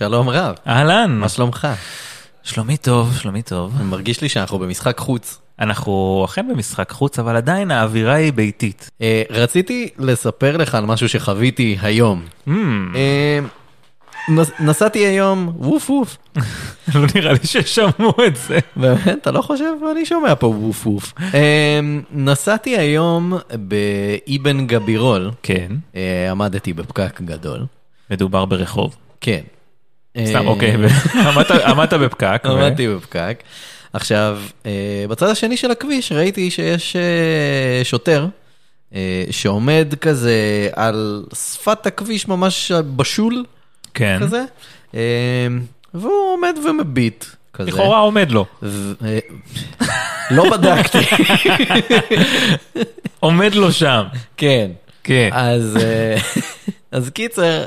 שלום רב, אהלן, מה שלומך? שלומי טוב, שלומי טוב. מרגיש לי שאנחנו במשחק חוץ. אנחנו אכן במשחק חוץ, אבל עדיין האווירה היא ביתית. אה, רציתי לספר לך על משהו שחוויתי היום. Mm, אה, נס- נסעתי היום, ווף ווף. לא נראה לי ששמעו את זה. באמת, אתה לא חושב? אני שומע פה ווף ווף. אה, נסעתי היום באבן גבירול, כן, אה, עמדתי בפקק גדול. מדובר ברחוב. כן. סתם, אה, אוקיי, עמדת- בפקק. ו- עמדתי בפקק. עכשיו, אה, בצד השני של הכביש ראיתי שיש אה, שוטר שעומד כזה על שפת הכביש ממש בשול כן, כזה, והוא עומד ומביט כזה. לכאורה עומד לו. לא בדקתי, עומד לו שם. כן. כן. אז, אז קיצר,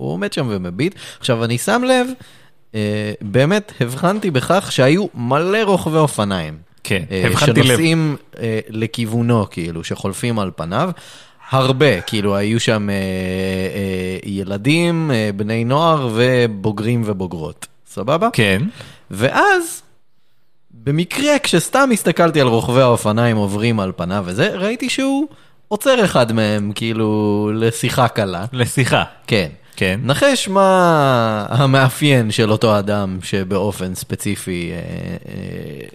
הוא עומד שם ומביט. עכשיו, אני שם לב, אה, באמת הבחנתי בכך שהיו מלא רוכבי אופניים. כן, אה, הבחנתי לב. שנוסעים אה, לכיוונו, כאילו, שחולפים על פניו. הרבה, כאילו, היו שם אה, אה, ילדים, אה, בני נוער ובוגרים ובוגרות. סבבה? כן, ואז, במקרה, כשסתם הסתכלתי על רוכבי האופניים עוברים על פניו וזה, ראיתי שהוא עוצר אחד מהם, כאילו, לשיחה קלה. לשיחה. כן. כן. נחש מה המאפיין של אותו אדם שבאופן ספציפי אה, אה,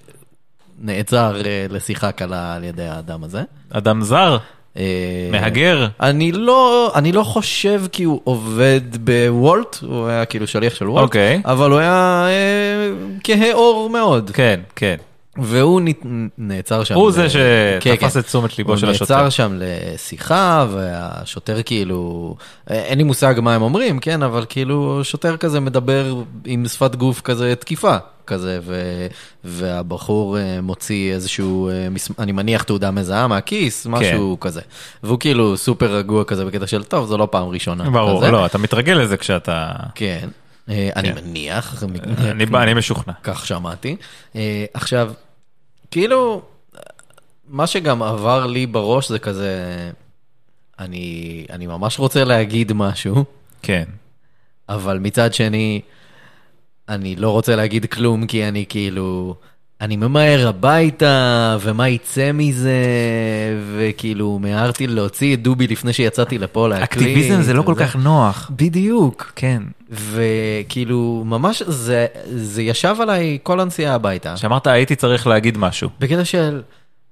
נעצר אה, לשיחה קלה על ידי האדם הזה. אדם זר, אה, מהגר. אני לא, אני לא חושב כי הוא עובד בוולט, הוא היה כאילו שליח של וולט, אוקיי. אבל הוא היה אה, כהה עור מאוד, כן, כן. והוא נעצר שם. הוא ל- זה כן, שתפס כן. את תשומת ליבו של הוא השוטר. נעצר שם לשיחה, והשוטר כאילו, אה, אין לי מושג מה הם אומרים, כן, אבל כאילו, שוטר כזה מדבר עם שפת גוף כזה תקיפה, כזה, ו, והבחור אה, מוציא איזשהו, אה, אני מניח תעודה מזהה מהכיס, משהו כזה. והוא כאילו סופר רגוע כזה בקטע של, טוב, זו לא פעם ראשונה. ברור, כזה. לא, אתה מתרגל לזה כשאתה... כן, אני כן. מניח. אני משוכנע. כך שמעתי. עכשיו, כאילו, מה שגם עבר לי בראש זה כזה, אני, אני ממש רוצה להגיד משהו, כן. אבל מצד שני, אני לא רוצה להגיד כלום כי אני כאילו, אני ממהר הביתה, ומה יצא מזה, וכאילו מיהרתי להוציא את דובי לפני שיצאתי לפה להקליט. אקטיביזם זה לא כל. כך נוח. בדיוק. כן. וכאילו, ממש זה, זה ישב עליי כל הנסיעה הביתה. שאמרת הייתי צריך להגיד משהו. בקטע של,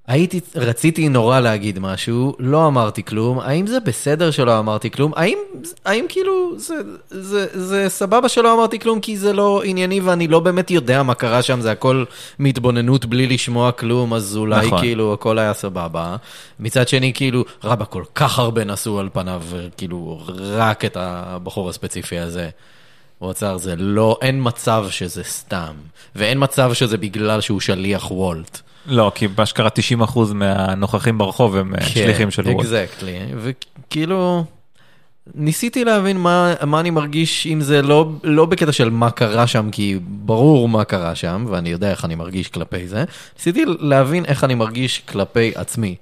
הייתי, רציתי נורא להגיד משהו, לא אמרתי כלום, האם זה בסדר שלא אמרתי כלום? האם, האם כאילו, זה, זה, זה סבבה שלא אמרתי כלום כי זה לא ענייני ואני לא באמת יודע מה קרה שם, זה הכל מהתבוננות בלי לשמוע כלום, אז אולי נכון. כאילו הכל היה סבבה. מצד שני, כאילו, רבא, כל כך הרבה נסעו על פניו, כאילו, רק את הבחור הספציפי הזה. הוא עצר, זה לא, אין מצב שזה סתם, ואין מצב שזה בגלל שהוא שליח וולט. לא, כי באשכרה 90% מהנוכחים ברחוב הם אה, שליחים של וולט. אקזקטלי, וכאילו, ניסיתי להבין מה, מה אני מרגיש עם זה, לא, לא בקטע של מה קרה שם, כי ברור מה קרה שם, ואני יודע איך אני מרגיש כלפי זה, ניסיתי להבין איך אני מרגיש כלפי עצמי,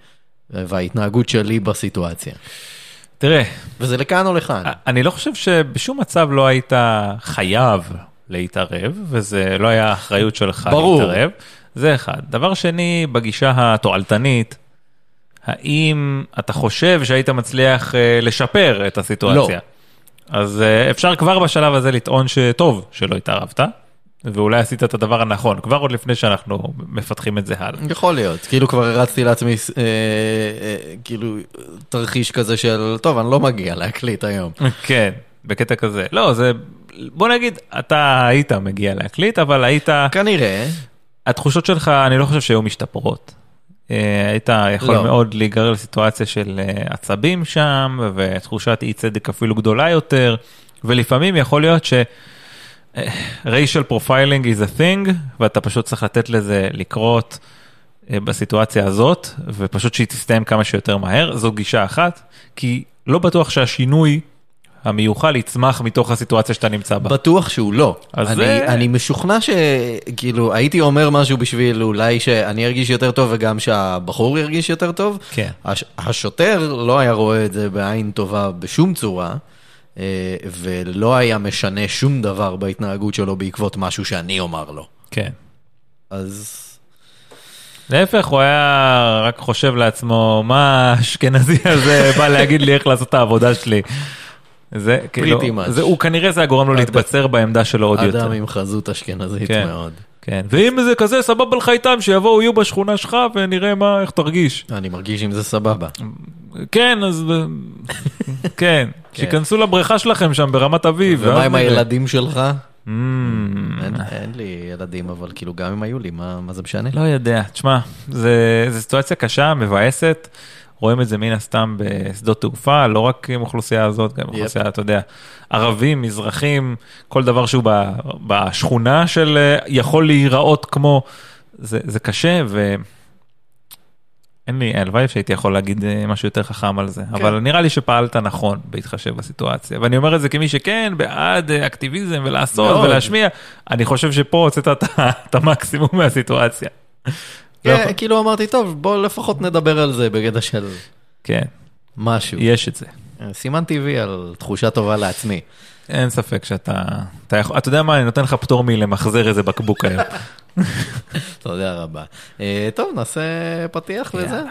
וההתנהגות שלי בסיטואציה. תראה, וזה לכאן או לכאן. אני לא חושב שבשום מצב לא היית חייב להתערב, וזה לא היה האחריות שלך ברור. להתערב. זה אחד. דבר שני, בגישה התועלתנית, האם אתה חושב שהיית מצליח אה, לשפר את הסיטואציה? אז אה, אפשר כבר בשלב הזה לטעון שטוב שלא התערבת, ואולי עשית את הדבר הנכון, כבר עוד לפני שאנחנו מפתחים את זה הלאה. יכול להיות, כאילו כבר הרצתי לעצמי, אה, אה, כאילו, תרחיש כזה של, טוב, אני לא מגיע להקליט היום. כן, בקטע כזה. לא, זה... בוא נגיד, אתה היית מגיע להקליט, אבל היית... כנראה, התחושות שלך, אני לא חושב שהיו משתפרות. אה, היית יכול לא. מאוד להיגרר לסיטואציה של אה, עצבים שם, ותחושת אי צדק אפילו גדולה יותר, ולפעמים יכול להיות ש... אה, racial profiling is a thing, ואתה פשוט צריך לתת לזה לקרות בסיטואציה הזאת, ופשוט שהיא תסתיים כמה שיותר מהר, זו גישה אחת, כי לא בטוח שהשינוי המיוחל יצמח מתוך הסיטואציה שאתה נמצא בה. בטוח שהוא לא. אני, זה- אני משוכנע שכאילו הייתי אומר משהו בשביל אולי שאני ארגיש יותר טוב וגם שהבחור ירגיש יותר טוב. כן. הש, השוטר לא היה רואה את זה בעין טובה בשום צורה. אה, ולא היה משנה שום דבר בהתנהגות שלו בעקבות משהו שאני אומר לו. כן. אז להפך, הוא היה רק חושב לעצמו, מה האשכנזי הזה בא להגיד לי איך לעשות את העבודה שלי. זה כאילו. זה, הוא כנראה זה היה גורם לו להתבצר בעמדה שלו עוד יותר. אדם עם חזות אשכנזית כן. מאוד. כן, ואם זה כזה סבבה לך איתם, שיבואו, יהיו בשכונה שלך ונראה מה, איך תרגיש. אני מרגיש עם זה סבבה. כן, אז... כן, שיכנסו לבריכה שלכם שם ברמת אביב. ומה עם. הילדים שלך? Mm, אין לי ילדים, אבל כאילו גם אם היו לי, מה זה משנה? לא יודע, תשמע, זה סיטואציה קשה, מבאסת. רואים את זה מן הסתם בשדות תעופה, לא רק עם האוכלוסייה הזאת, גם עם אוכלוסייה, אתה יודע, ערבים, מזרחים, כל דבר שהוא ב, בשכונה של אה, יכול להיראות כמו, זה, זה קשה ו... אין לי, הלוואי שהייתי יכול להגיד אה, משהו יותר חכם על זה, אבל נראה לי שפעלת נכון בהתחשב בסיטואציה, ואני אומר את זה כמי שכן, בעד אה, אקטיביזם ולעשות מאוד. ולהשמיע, אני חושב שפה הוצאת את המקסימום מהסיטואציה. לא כן, כאילו אמרתי, טוב, בוא לפחות נדבר על זה בגדר של כן, משהו. יש את זה. סימן טבעי על תחושה טובה לעצמי. אין ספק שאתה, אתה יכול, אתה יודע מה, אני נותן לך פטור מלמחזר איזה בקבוק היום. תודה רבה. אה, טוב, נעשה פתיח וזה.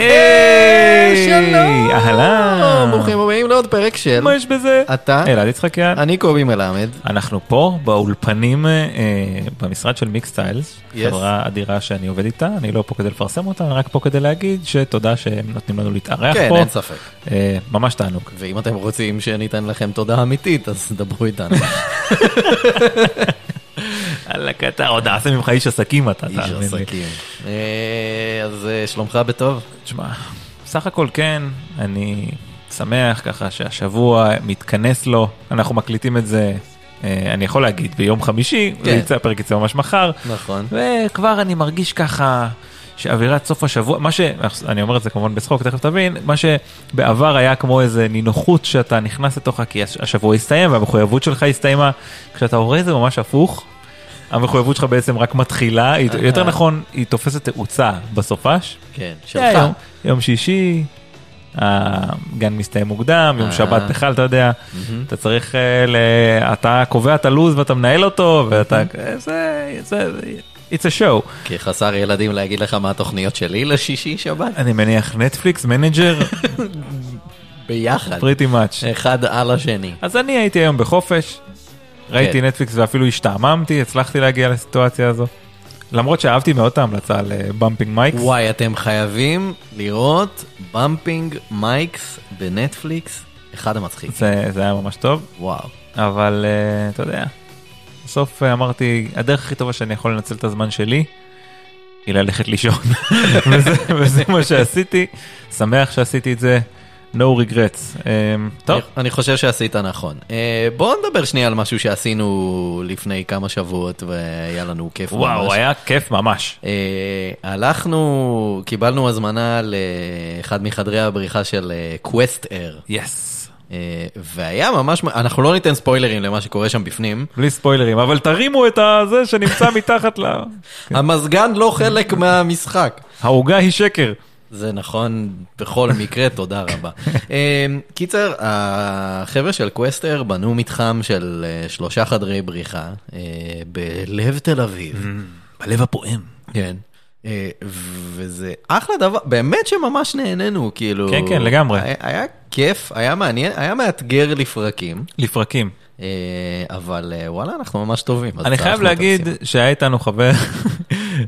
היי, שלום! אהלן. ברוכים הבאים לעוד פרק של מה יש בזה? אתה, אלעד יצחקיאן. אני קובי מלמד. אנחנו פה באולפנים אה, במשרד של מיקס סטיילס. חברה אדירה שאני עובד איתה, אני לא פה כדי לפרסם אותה, אני רק פה כדי להגיד שתודה שהם נותנים לנו להתארח כן, פה, אין ספק. אה, ממש תענוג. ואם אתם רוצים שניתן לכם תודה אמיתית, אז דברו איתנו. אללה אתה עוד נעשה ממך איש עסקים אתה, איש. עסקים. אה, אז אה, שלומך בטוב? תשמע, בסך הכל כן, אני שמח ככה שהשבוע מתכנס לו, אנחנו מקליטים את זה, אה, אני יכול להגיד ביום חמישי, כן. יצא, הפרק יצא ממש מחר, נכון. וכבר אני מרגיש ככה שאווירת סוף השבוע, מה ש... אני אומר את זה כמובן בצחוק, תכף תבין, מה שבעבר היה כמו איזה נינוחות שאתה נכנס לתוכה כי הש- השבוע הסתיים והמחויבות שלך הסתיימה, כשאתה רואה זה ממש הפוך, המחויבות שלך בעצם רק מתחילה, היא- יותר נכון, היא תופסת תאוצה בסופש. כן, זה שלך. היום, יום שישי, הגן מסתיים מוקדם, יום אה. שבת בכלל, אתה יודע, אתה צריך, אה, ל... אתה קובע את הלו"ז ואתה מנהל אותו, ואתה, זה, זה, it's a show. כחסר ילדים להגיד לך מה התוכניות שלי לשישי שבת? אני מניח נטפליקס, מנג'ר, ביחד. pretty much. אחד על השני. אז אני הייתי היום בחופש, ראיתי כן. נטפליקס ואפילו השתעממתי, הצלחתי להגיע לסיטואציה הזו. למרות שאהבתי מאוד את ההמלצה ל Bumping Mics. וואי, אתם חייבים לראות Bumping Mics בנטפליקס, אחד המצחיק. זה, זה היה ממש טוב. וואו. אבל uh, אתה יודע, בסוף uh, אמרתי, הדרך הכי טובה שאני יכול לנצל את הזמן שלי, היא ללכת לישון. וזה, וזה מה שעשיתי, שמח שעשיתי את זה, no regrets. Um, טוב, אני, חושב שעשית נכון. אה, בואו נדבר שנייה על משהו שעשינו לפני כמה שבועות והיה לנו כיף ממש. וואו, היה כיף ממש. אה, הלכנו, קיבלנו הזמנה לאחד מחדרי הבריחה של קווסטר, yes. והיה ממש, אנחנו לא ניתן ספוילרים למה שקורה שם בפנים. בלי ספוילרים, אבל תרימו את הזה שנמצא מתחת ל... המזגן לא חלק מהמשחק. העוגה היא שקר. זה נכון בכל מקרה, תודה רבה. אה, קיצר, החבר'ה של קווסטר בנו מתחם של אה, שלושה חדרי בריחה אה, בלב תל אביב. בלב הפועם. כן. אה, וזה אחלה דבר, באמת שממש נהנינו, כאילו. כן, כן, לגמרי. היה כיף, היה מעניין, היה מאתגר לפרקים, לפרקים. אה, אבל אה, וואלה, אנחנו ממש טובים. אני חייב להגיד. שהיה איתנו חבר,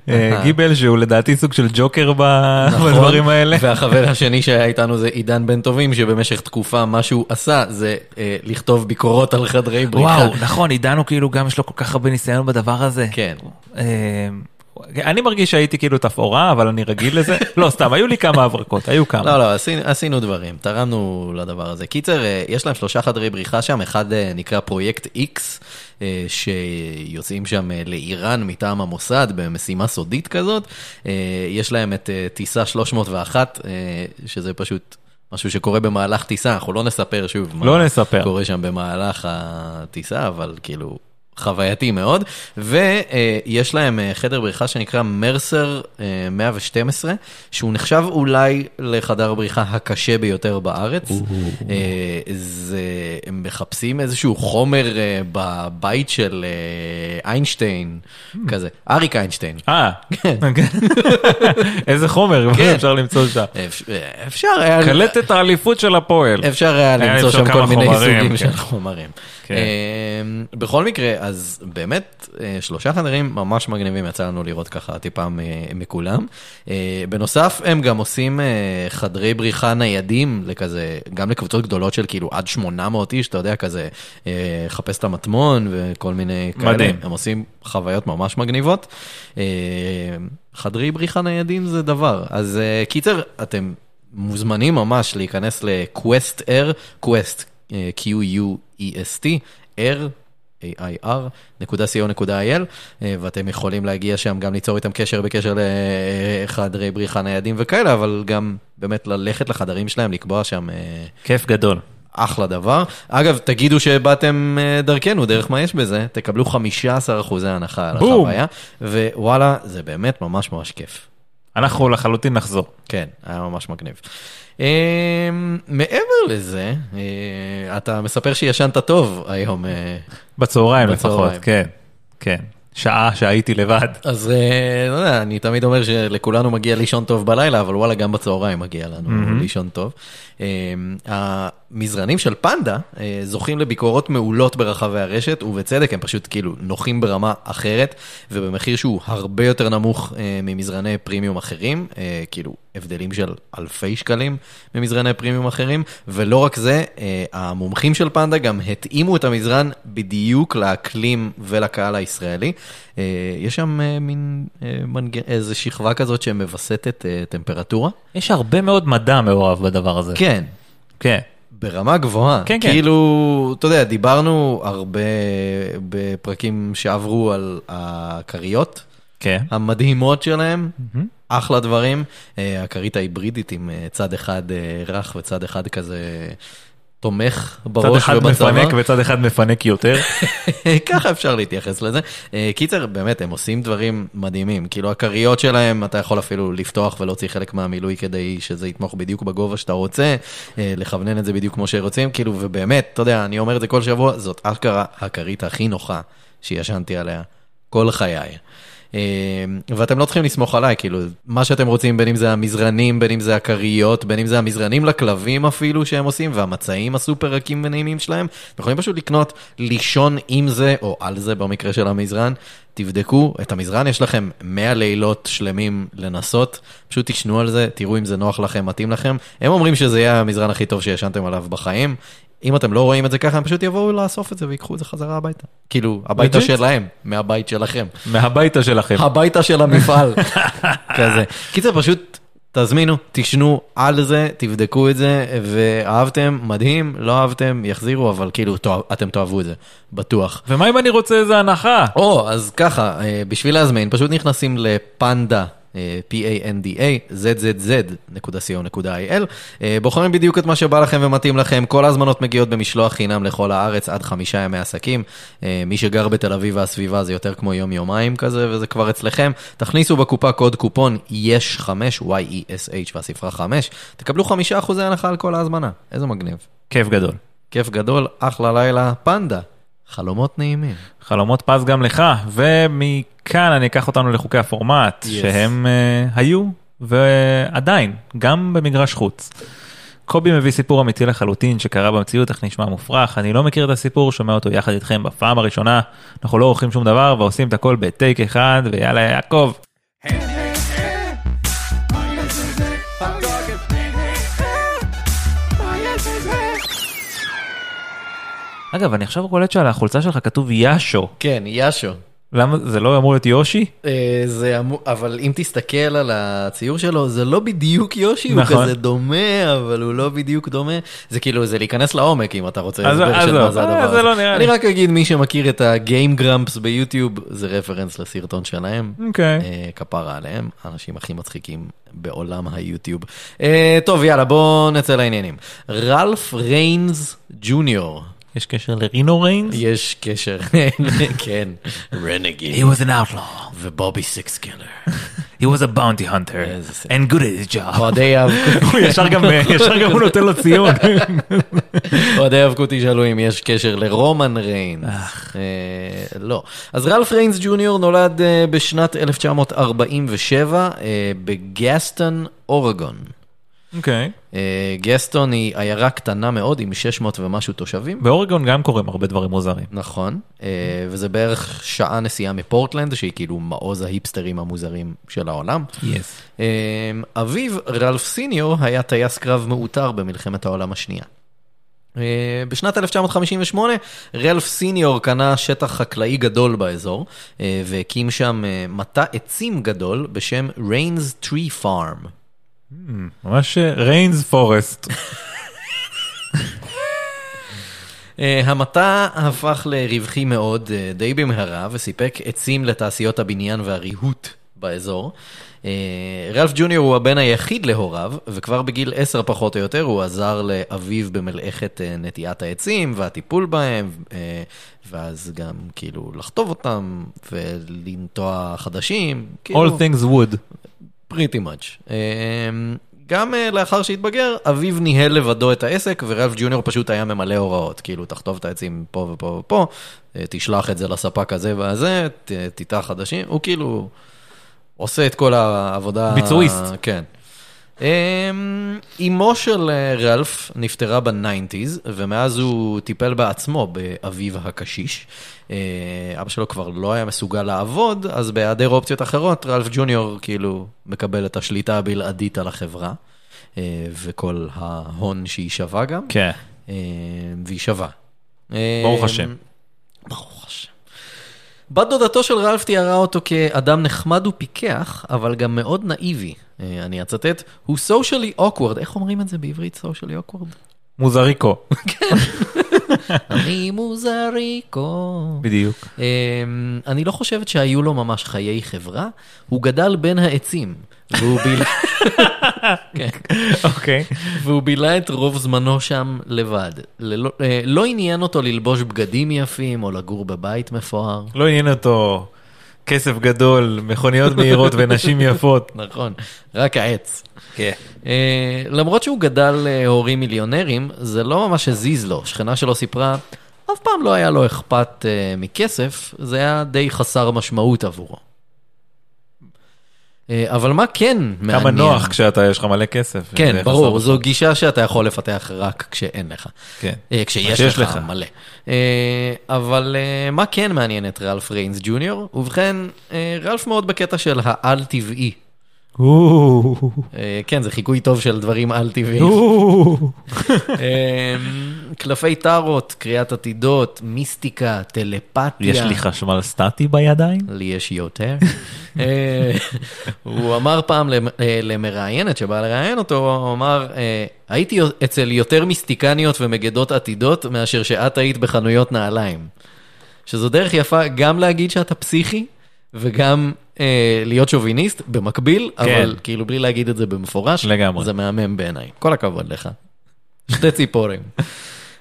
אה, גיבל, שהוא לדעתי סוג של ג'וקר נכון. בדברים האלה. והחבר השני שהיה איתנו זה עידן בן טובים, שבמשך תקופה מה שהוא עשה זה לכתוב ביקורות על חדרי בריחה. וואו, נכון, עידן הוא כאילו גם יש לו כל כך הרבה ניסיון בדבר הזה. כן. אני מרגיש שהייתי כאילו תפאורה, אבל אני רגיל לזה. לא, סתם, היו לי כמה הברקות, היו כמה. לא, לא, עשינו, עשינו דברים, תרמנו לדבר הזה. קיצר, אה, יש להם שלושה חדרי בריחה שם, אחד אה, נקרא פרויקט X, אה, שיוצאים שם לאיראן מטעם המוסד במשימה סודית כזאת. יש להם את טיסה 301, אה, שזה פשוט משהו שקורה במהלך טיסה, אנחנו לא נספר שוב לא מה נספר. קורה שם במהלך הטיסה, אבל כאילו חווייתי מאוד. ויש להם אה, חדר בריחה שנקרא מרסר אה, 112, שהוא נחשב אולי לחדר הבריחה הקשה ביותר בארץ. אה, זה, הם מחפשים איזשהו חומר אה, בבית של אה, איינשטיין, כזה, אריק איינשטיין. אה, כן. איזה חומר כן. אפשר למצוא שם. אפ- אפשר היה... קלטת האליפות של הפועל. אפשר היה למצוא שם כל מיני סוגים כן. של חומרים. כן. אה, בכל מקרה, אז באמת, אה, שלושה חדרים ממש מגניבים, יצא לנו לראות ככה טיפה מכולם. אה, בנוסף, הם גם עושים אה, חדרי בריחה ניידים לכזה, גם לקבוצות גדולות של כאילו עד 800 איש, אתה יודע, כזה, חפש את המטמון וכל מיני כאלה. מדהים. הם עושים חוויות ממש מגניבות. חדרי בריחה ניידים זה דבר. אז קיצר, אתם מוזמנים ממש להיכנס ל-Quest Air, Quest, Q-U-E-S-T, Air. air.co.il אה, ואתם יכולים להגיע שם גם ליצור איתם קשר בקשר לחדרי בריחה ניידים וכאלה, אבל גם באמת ללכת לחדרים שלהם, לקבוע שם אה, כיף גדול. אחלה דבר. אגב, תגידו שבאתם אה, דרכנו, דרך מה יש בזה, תקבלו 15% הנחה על. החוויה, ווואלה, זה באמת ממש ממש כיף. אנחנו לחלוטין נחזור. כן, היה ממש מגניב. מעבר לזה, אתה מספר שישנת טוב היום. בצהריים. לפחות, כן. כן. שעה שהייתי לבד. אז אה, לא יודע, אני תמיד אומר שלכולנו מגיע לישון טוב בלילה, אבל וואלה, גם בצהריים מגיע לנו לישון טוב. אה, המזרנים של פנדה אה, זוכים לביקורות מעולות ברחבי הרשת, ובצדק, הם פשוט כאילו נוחים ברמה אחרת, ובמחיר שהוא הרבה יותר נמוך ממזרני פרימיום אחרים, כאילו הבדלים של אלפי שקלים ממזרני פרימיום אחרים, ולא רק זה, אה, המומחים של פנדה גם התאימו את המזרן בדיוק לאקלים ולקהל הישראלי. אה, יש שם אה, מין מנג... איזה שכבה כזאת שמווסתת טמפרטורה. יש הרבה מאוד מדע מעורב בדבר הזה. כן. כן. ברמה גבוהה. כן, כן. כאילו, אתה יודע, דיברנו הרבה בפרקים שעברו על הכריות כן. המדהימות שלהם, אחלה דברים. אה, הכרית ההיברידית עם אה, צד אחד אה, רך וצד אחד כזה תומך צד בראש אחד ובצוואר. מפנק וצד אחד מפנק יותר. ככה אפשר להתייחס לזה. קיצר, באמת, הם עושים דברים מדהימים. כאילו, הכריות שלהם, אתה יכול אפילו לפתוח ולהוציא חלק מהמילוי כדי שזה יתמוך בדיוק בגובה שאתה רוצה, לכוונן את זה בדיוק כמו שרוצים, כאילו, ובאמת, אתה יודע, אני אומר את זה כל שבוע, זאת אשכרה הכרית הכי נוחה שישנתי עליה כל חיי. אה, ואתם לא צריכים לסמוך עליי, כאילו, מה שאתם רוצים, בין אם זה המזרנים, בין אם זה הכריות, בין אם זה המזרנים לכלבים אפילו שהם עושים, והמצעים הסופר רכים ונעימים שלהם, אתם יכולים פשוט לקנות, לישון עם זה, או על זה במקרה של המזרן, תבדקו את המזרן, יש לכם 100 לילות שלמים לנסות, פשוט תשנו על זה, תראו אם זה נוח לכם, מתאים לכם. הם אומרים שזה יהיה המזרן הכי טוב שישנתם עליו בחיים. אם אתם לא רואים את זה ככה, הם פשוט יבואו לאסוף את זה ויקחו את זה חזרה הביתה. כאילו, הביתה? שלהם, מהבית שלכם. מהביתה שלכם. הביתה של המפעל, כזה. קיצר, פשוט תזמינו, תשנו על זה, תבדקו את זה, ואהבתם, מדהים, לא אהבתם, יחזירו, אבל כאילו, אתם תאהבו את זה, בטוח. ומה אם אני רוצה איזה הנחה? או, אז ככה, אה, בשביל להזמין, פשוט נכנסים לפנדה. P-A-N-D-A, zzz.co.il, אה, בוחרים בדיוק את מה שבא לכם ומתאים לכם, כל ההזמנות מגיעות במשלוח חינם לכל הארץ עד חמישה ימי עסקים, אה, מי שגר בתל אביב והסביבה זה יותר כמו יום-יומיים כזה, וזה כבר אצלכם, תכניסו בקופה קוד קופון יש 5, Y-E-S-H והספרה 5, תקבלו חמישה אחוזי הנחה על כל ההזמנה, איזה מגניב. כיף גדול. כיף גדול, אחלה לילה, פנדה, חלומות נעימים. חלומות פז גם לך, ומכאן אני אקח אותנו לחוקי הפורמט, Yes. שהם uh, היו ועדיין, גם במגרש חוץ. קובי מביא סיפור אמיתי לחלוטין שקרה במציאות, איך נשמע מופרך, אני לא מכיר את הסיפור, שומע אותו יחד איתכם בפעם הראשונה, אנחנו לא עורכים שום דבר ועושים את הכל בטייק אחד, ויאללה יעקב. אגב, אני עכשיו קולט שעל החולצה שלך כתוב יאשו. כן, יאשו. למה זה לא אמור להיות יושי? אה, זה אמור, אבל אם תסתכל על הציור שלו, זה לא בדיוק יושי, נכון. הוא כזה דומה, אבל הוא לא בדיוק דומה. זה כאילו, זה להיכנס לעומק אם אתה רוצה הסבר של מה זה אה, הדבר זה הזה. לא נראה אני לי. רק אגיד, מי שמכיר את הגיים גרמפס ביוטיוב, זה רפרנס לסרטון שלהם. אוקיי. אה, כפרה עליהם, האנשים הכי מצחיקים בעולם היוטיוב. טוב, יאללה, בואו נצא לעניינים. רלף ריינס ג'וניור, יש קשר לרינו ריינס? יש קשר, כן, רנגיד, was an outlaw. ובובי סיקס קילר. He was a bounty hunter. And good at his job. אוהדי הוא ישר גם ישר גם הוא נותן לו ציון. אוהדי האבקות ישאלו אם יש קשר לרומן ריינס. אה, לא. אז רלף ריינס ג'וניור נולד אה, בשנת 1947 אה, בגסטון, אורגון. אוקיי. אה, גסטון היא עיירה קטנה מאוד עם 600 ומשהו תושבים. באורגון גם קורים הרבה דברים מוזרים. נכון, אה, וזה בערך שעה נסיעה מפורטלנד, שהיא כאילו מעוז ההיפסטרים המוזרים של העולם. Yes. אה, אביו, רלף סיניור, היה טייס קרב מעוטר במלחמת העולם השנייה. בשנת 1958 רלף סיניור קנה שטח חקלאי גדול באזור והקים שם מטע עצים גדול בשם ריינס Tree Farm. ממש ריינס פורסט. אה, המטע הפך לרווחי מאוד אה, די במהרה וסיפק עצים לתעשיות הבניין והריהוט באזור. אה, רלף ג'וניור הוא הבן היחיד להוריו, וכבר בגיל עשר פחות או יותר הוא עזר לאביו במלאכת אה, נטיעת העצים והטיפול בהם, אה, ואז גם כאילו לחטוב אותם ולנטוע חדשים. כאילו- All things wood. Pretty much. אמ, גם אה, לאחר שהתבגר, אביו ניהל לבדו את העסק, ורלף ג'וניור פשוט היה ממלא הוראות. כאילו, תחטוב את העצים פה ופה ופה, אה, תשלח את זה לספק הזה והזה, ת- תיטע חדשים. הוא כאילו עושה את כל העבודה... ביצועיסט. כן. אמ, אמו של אה, רלף נפטרה בניינטיז, ומאז הוא טיפל בעצמו באביו הקשיש. אה, אבא שלו כבר לא היה מסוגל לעבוד, אז בהיעדר אופציות אחרות, רלף ג'וניור כאילו מקבל את השליטה הבלעדית על החברה, אה, וכל ההון שהיא שווה גם, כן. והיא שווה. ברוך אה, השם. ברוך השם. בת דודתו של רלף תיארה אותו כאדם נחמד ופיקח, אבל גם מאוד נאיבי. אה, אני אצטט, הוא socially awkward. איך אומרים את זה בעברית socially awkward? מוזריקו. אני מוזריקו. בדיוק. אמ, אני לא חושבת שהיו לו ממש חיי חברה, הוא גדל בין העצים, והוא ביל- כן. אוקיי. והוא בילה את רוב זמנו שם לבד. אה, לא עניין אותו ללבוש בגדים יפים או לגור בבית מפואר. לא עניין אותו כסף גדול, מכוניות מהירות ונשים יפות. נכון, רק העץ. כן. אה, למרות שהוא גדל להורים מיליונרים, זה לא ממש הזיז לו. שכנה שלו סיפרה, אף פעם לא היה לו אכפת אה, מכסף, זה היה די חסר משמעות עבורו. אה, אבל מה כן מעניין? כמה נוח כשאתה, יש לך מלא כסף. כן, ברור, זו גישה שאתה יכול לפתח רק כשאין לך. כן. אה, כשיש לך, לך. מלא. אה, אבל מה כן מעניין את רלף ריינס ג'וניור? ובכן, רלף מאוד בקטע של העל-טבעי. אה, כן, זה חיקוי טוב של דברים על-טבעיים. אה, קלפי טארוט, קריאת עתידות, מיסטיקה, טלפתיה. יש לי חשמל סטטי בידיים? לי יש יותר. אה, הוא אמר פעם אה, למראיינת שבאה לראיין אותו, הוא אמר, הייתי אצל יותר מיסטיקניות ומגדות עתידות מאשר שאת היית בחנויות נעליים. שזו דרך יפה גם להגיד שאתה פסיכי וגם אה, להיות שוביניסט במקביל, אבל כאילו בלי להגיד את זה במפורש. לגמרי. זה מהמם בעיניי. כל הכבוד לך. שתי ציפורים.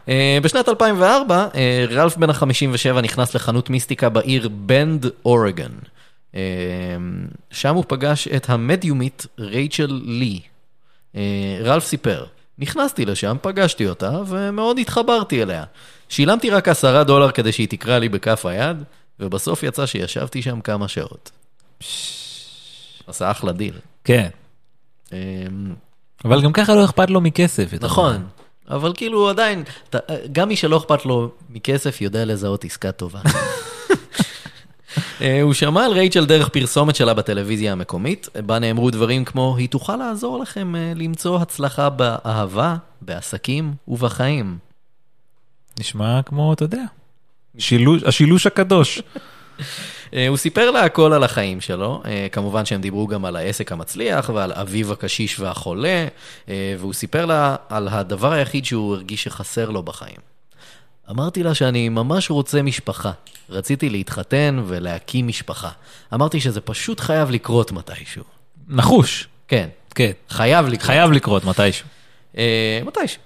אה, בשנת 2004, אה, רלף בן ה-57 נכנס לחנות מיסטיקה בעיר בנד, אורגון. אה, שם הוא פגש את המדיומית רייצ'ל לי. אה, רלף סיפר, נכנסתי לשם, פגשתי אותה, ומאוד התחברתי אליה. שילמתי רק עשרה דולר כדי שהיא תקרא לי בכף היד, ובסוף יצא שישבתי שם כמה שעות. עשה אחלה דיל. כן. אה, אבל גם ככה לא אכפת לו מכסף. נכון. אבל כאילו עדיין, גם מי שלא אכפת לו מכסף יודע לזהות עסקה טובה. אה, הוא שמע על רייצ'ל דרך פרסומת שלה בטלוויזיה המקומית, בה נאמרו דברים כמו, היא תוכל לעזור לכם אה, למצוא הצלחה באהבה, בעסקים ובחיים. נשמע כמו, אתה יודע, שילוש, השילוש הקדוש. אה, הוא סיפר לה הכל על החיים שלו, אה, כמובן שהם דיברו גם על העסק המצליח ועל אביו הקשיש והחולה, אה, והוא סיפר לה על הדבר היחיד שהוא הרגיש שחסר לו בחיים. אמרתי לה שאני ממש רוצה משפחה. רציתי להתחתן ולהקים משפחה. אמרתי שזה פשוט חייב לקרות מתישהו. נחוש. כן, כן. חייב לקרות. חייב לקרות מתישהו. אה, מתישהו.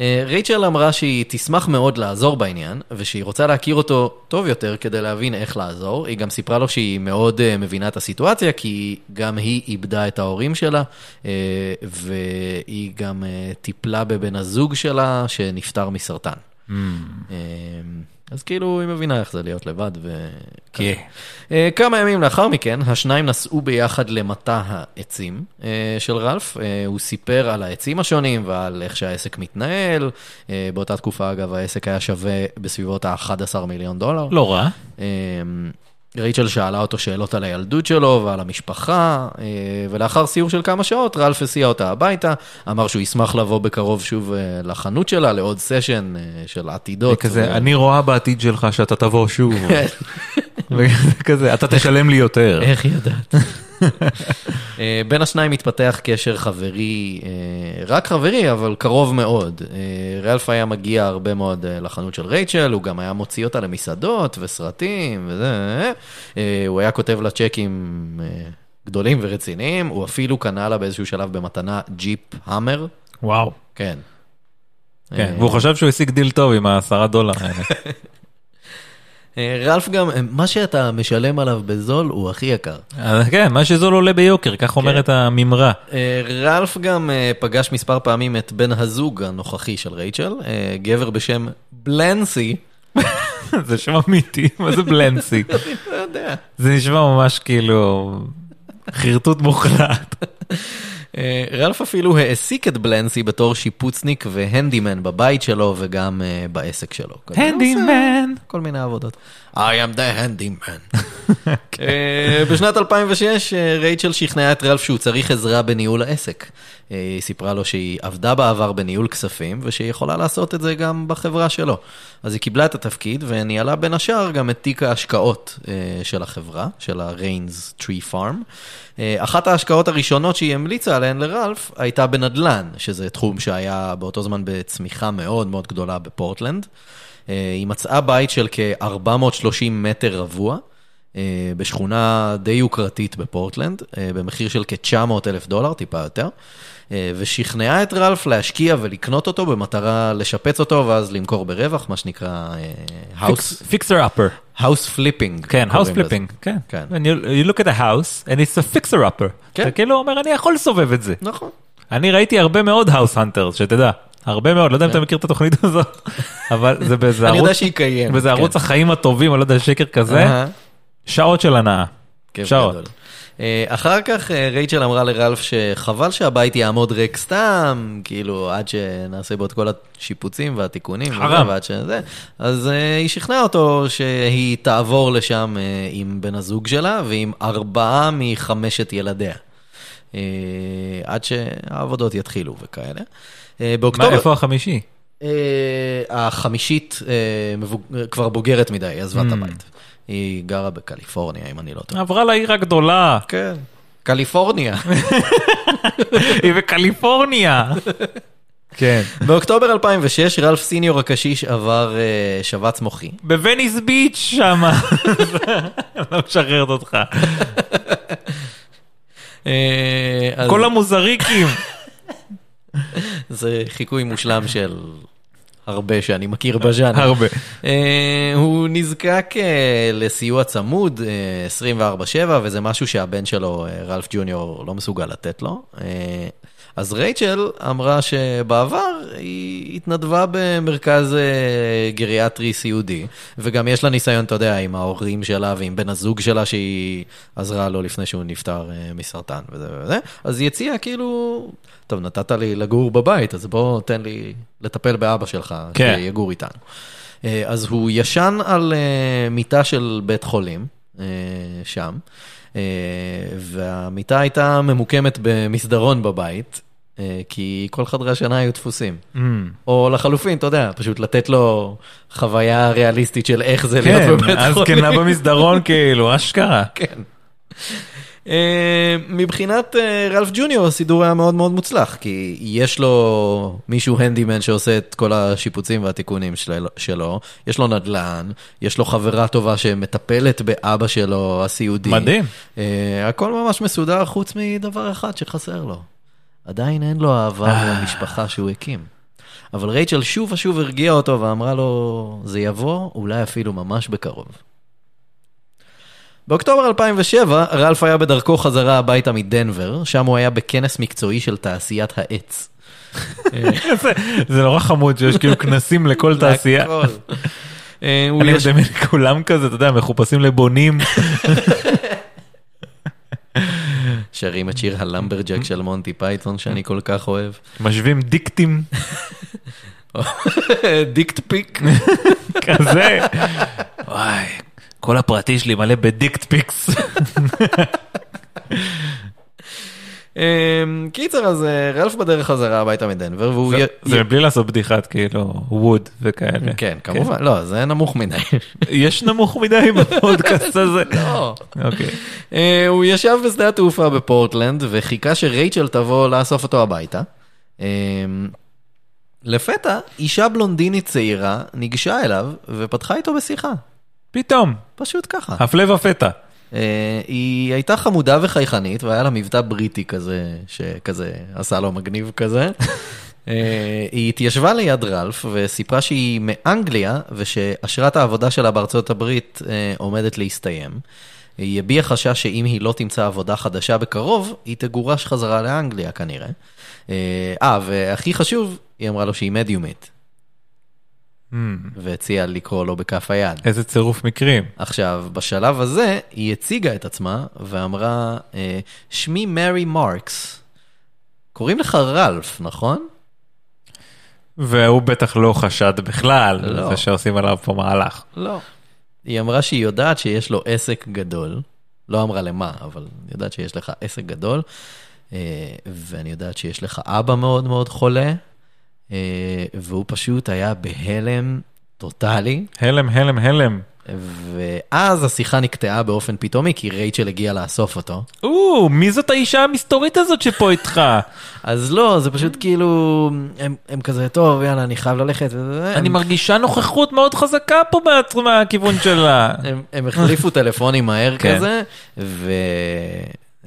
אה, רייצ'ל אמרה שהיא תשמח מאוד לעזור בעניין, ושהיא רוצה להכיר אותו טוב יותר כדי להבין איך לעזור. היא גם סיפרה לו שהיא מאוד אה, מבינה את הסיטואציה, כי גם היא איבדה את ההורים שלה, אה, והיא גם טיפלה בבן הזוג שלה שנפטר מסרטן. Hmm. אז כאילו היא מבינה איך זה להיות לבד ו... כן. אה, כמה ימים לאחר מכן, השניים נסעו ביחד למטע העצים אה, של רלף. אה, הוא סיפר על העצים השונים ועל איך שהעסק מתנהל. באותה תקופה, אגב, העסק היה שווה בסביבות ה-11 מיליון דולר. לא רע. רייצ'ל שאלה אותו שאלות על הילדות שלו ועל המשפחה, אה, ולאחר סיור של כמה שעות, רלף הסיע אותה הביתה, אמר שהוא ישמח לבוא בקרוב שוב אה, לחנות שלה, לעוד סשן אה, של עתידות. כזה, ו- אני רואה בעתיד שלך שאתה תבוא שוב. וכזה, אתה תשלם לי יותר. איך ידעת? אה, בין השניים התפתח קשר חברי, אה, רק חברי, אבל קרוב מאוד. אה, רלף היה מגיע הרבה מאוד לחנות של רייצ'ל, הוא גם היה מוציא אותה למסעדות וסרטים וזה. הוא היה כותב לה צ'קים גדולים ורציניים, הוא אפילו קנה לה באיזשהו שלב במתנה ג'יפ המר. וואו. כן. כן, והוא חשב שהוא השיג דיל טוב עם העשרה דולר האלה. אה, רלף גם, אה, מה שאתה משלם עליו בזול הוא הכי יקר. אז כן, מה שזול עולה ביוקר, כך אומרת המימרה. אה, רלף גם אה, פגש מספר פעמים את בן הזוג הנוכחי של רייצ'ל, אה, גבר בשם בלנסי. זה שם אמיתי, מה זה בלנסי? אני לא יודע. זה נשמע ממש כאילו חרטוט מוחלט. אה, רלף אפילו העסיק את בלנסי בתור שיפוצניק והנדימן בבית שלו וגם אה, בעסק שלו. הנדימן. כל מיני עבודות. I am the handyman. אה, בשנת 2006 אה, רייצ'ל שכנעה את רלף שהוא צריך עזרה בניהול העסק. אה, היא סיפרה לו שהיא עבדה בעבר בניהול כספים ושהיא יכולה לעשות את זה גם בחברה שלו. אז היא קיבלה את התפקיד וניהלה בין השאר גם את תיק ההשקעות אה, של החברה, של ה-Rains Tree Farm. אה, אחת ההשקעות הראשונות שהיא המליצה עליהן לרלף הייתה בנדל"ן, שזה תחום שהיה באותו זמן בצמיחה מאוד מאוד גדולה בפורטלנד. היא מצאה בית של כ-430 מטר רבוע. בשכונה די יוקרתית בפורטלנד, במחיר של כ-900 אלף דולר, טיפה יותר, ושכנעה את רלף להשקיע ולקנות אותו במטרה לשפץ אותו ואז למכור ברווח, מה שנקרא house fixer upper. House flipping. כן, house flipping, כן. כן. You you look at a house and it's a fixer upper. כן. אתה כאילו אומר, אני יכול לסובב את זה. נכון. אני ראיתי הרבה מאוד House Hunters, שתדע. הרבה מאוד, לא יודע אם אתה מכיר את התוכנית הזאת, אבל זה באיזה כן. אני יודע ערוץ, שהיא קיימת. באיזה כן. ערוץ החיים הטובים, אני לא יודע, שקר כזה. שעות של הנאה. כיף שעות. אה, אחר כך אה, רייצ'ל אמרה לרלף שחבל שהבית יעמוד ריק סתם, כאילו עד שנעשה בו את כל השיפוצים והתיקונים, חרם. ועד שזה, אז אה, היא שכנעה אותו שהיא תעבור לשם עם בן הזוג שלה ועם ארבעה מחמשת ילדיה. עד שהעבודות יתחילו וכאלה. אה, מה, באוקטובר... איפה החמישי? החמישית כבר בוגרת מדי, היא עזבה את Mm. הבית. היא גרה בקליפורניה, אם אני לא טועה. עברה לעיר הגדולה, כן. קליפורניה. היא בקליפורניה. כן. באוקטובר 2006 רלף סיניור הקשיש עבר אה, שבץ מוחי. בווניס ביץ' שמה. לא משחררת אותך. אז כל המוזריקים. זה חיקוי מושלם של הרבה שאני מכיר בז'אנר. הרבה. אה, הוא נזקק אה, לסיוע צמוד אה, 24/7, וזה משהו שהבן שלו, אה, רלף ג'וניור, לא מסוגל לתת לו. אז רייצ'ל אמרה שבעבר היא התנדבה במרכז אה, גריאטרי סיעודי, וגם יש לה ניסיון, אתה יודע, עם ההורים שלה ועם בן הזוג שלה שהיא עזרה לו לפני שהוא נפטר אה, מסרטן וזה וזה. אז היא הציעה כאילו, טוב, נתת לי לגור בבית, אז בוא תן לי לטפל באבא שלך, כן. שיגור איתנו. אה, אז הוא ישן על מיטה של בית חולים, שם, והמיטה הייתה ממוקמת במסדרון בבית, כי כל חדרי השינה היו דפוסים. Mm. או לחלופין, אתה יודע, פשוט לתת לו חוויה ריאליסטית של איך זה להיות כן, בבית חולים. הזקנה במסדרון כאילו, אשכרה. כן. אה, מבחינת אה, רלף ג'וניור הסידור היה מאוד מאוד מוצלח, כי יש לו מישהו הנדימן שעושה את כל השיפוצים והתיקונים של- שלו, יש לו נדל"ן, יש לו חברה טובה שמטפלת באבא שלו הסיעודי. מדהים. אה, הכל ממש מסודר חוץ מדבר אחד שחסר לו. עדיין אין לו אהבה אה. למשפחה שהוא הקים. אבל רייצ'ל שוב ושוב הרגיעה אותו ואמרה לו, זה יבוא אולי אפילו ממש בקרוב. באוקטובר 2007, רלף היה בדרכו חזרה הביתה מדנבר, שם הוא היה בכנס מקצועי של תעשיית העץ. זה- נורא חמוד שיש כאילו כנסים לכל תעשייה. אה, אני מדמיין כולם כזה, אתה יודע, מחופשים לבונים. שרים את שיר ה Lumberjack של מונטי פייתון שאני כל כך אוהב. משווים דיקטים דיקט pic. כזה. וואי, כל הפרטי שלי מלא בדיקט pics. אמ, קיצר, אז אה, רלף בדרך חזרה הביתה מדנבר, והוא... זה- בלי לעשות בדיחת כאילו wood וכאלה. כן, כמובן, לא, זה נמוך מדי. יש נמוך מדי בפודקאסט הזה. לא. אוקיי. אה, הוא ישב בשדה התעופה בפורטלנד וחיכה שרייצ'ל תבוא לאסוף אותו הביתה. אמ, לפתע, אישה בלונדינית צעירה ניגשה אליו ופתחה איתו בשיחה. פתאום, פשוט ככה. הפלא ופתע. אה, היא הייתה חמודה וחייכנית והיה לה מבטא בריטי כזה, שכזה עשה לו מגניב כזה. אה, היא התיישבה ליד רלף וסיפרה שהיא מאנגליה ושאשרת העבודה שלה בארצות הברית אה, עומדת להסתיים. היא הביעה חשש שאם היא לא תמצא עבודה חדשה בקרוב, היא תגורש חזרה לאנגליה כנראה. אה, והכי חשוב, היא אמרה לו שהיא מדיומית, והציעה לקרוא לו בכף היד. איזה צירוף מקרים. עכשיו, בשלב הזה, היא הציגה את עצמה ואמרה, אה, שמי מרי מרקס, קוראים לך רלף, נכון? והוא בטח לא חשד בכלל, לא. זה שעושים עליו פה מהלך. לא. היא אמרה שהיא יודעת שיש לו עסק גדול, לא אמרה למה, אבל היא יודעת שיש לך עסק גדול, אה, ואני יודעת שיש לך אבא מאוד מאוד חולה, והוא פשוט היה בהלם טוטאלי. הלם, הלם, הלם. ואז השיחה נקטעה באופן פתאומי, כי רייצ'ל הגיע לאסוף אותו. או, מי זאת האישה המסתורית הזאת שפה איתך? אז לא, זה פשוט כאילו, הם, הם כזה, טוב, יאללה, אני חייב ללכת. אני הם, מרגישה נוכחות מאוד חזקה פה מהכיוון שלה. הם, הם החליפו טלפונים מהר כן. כזה,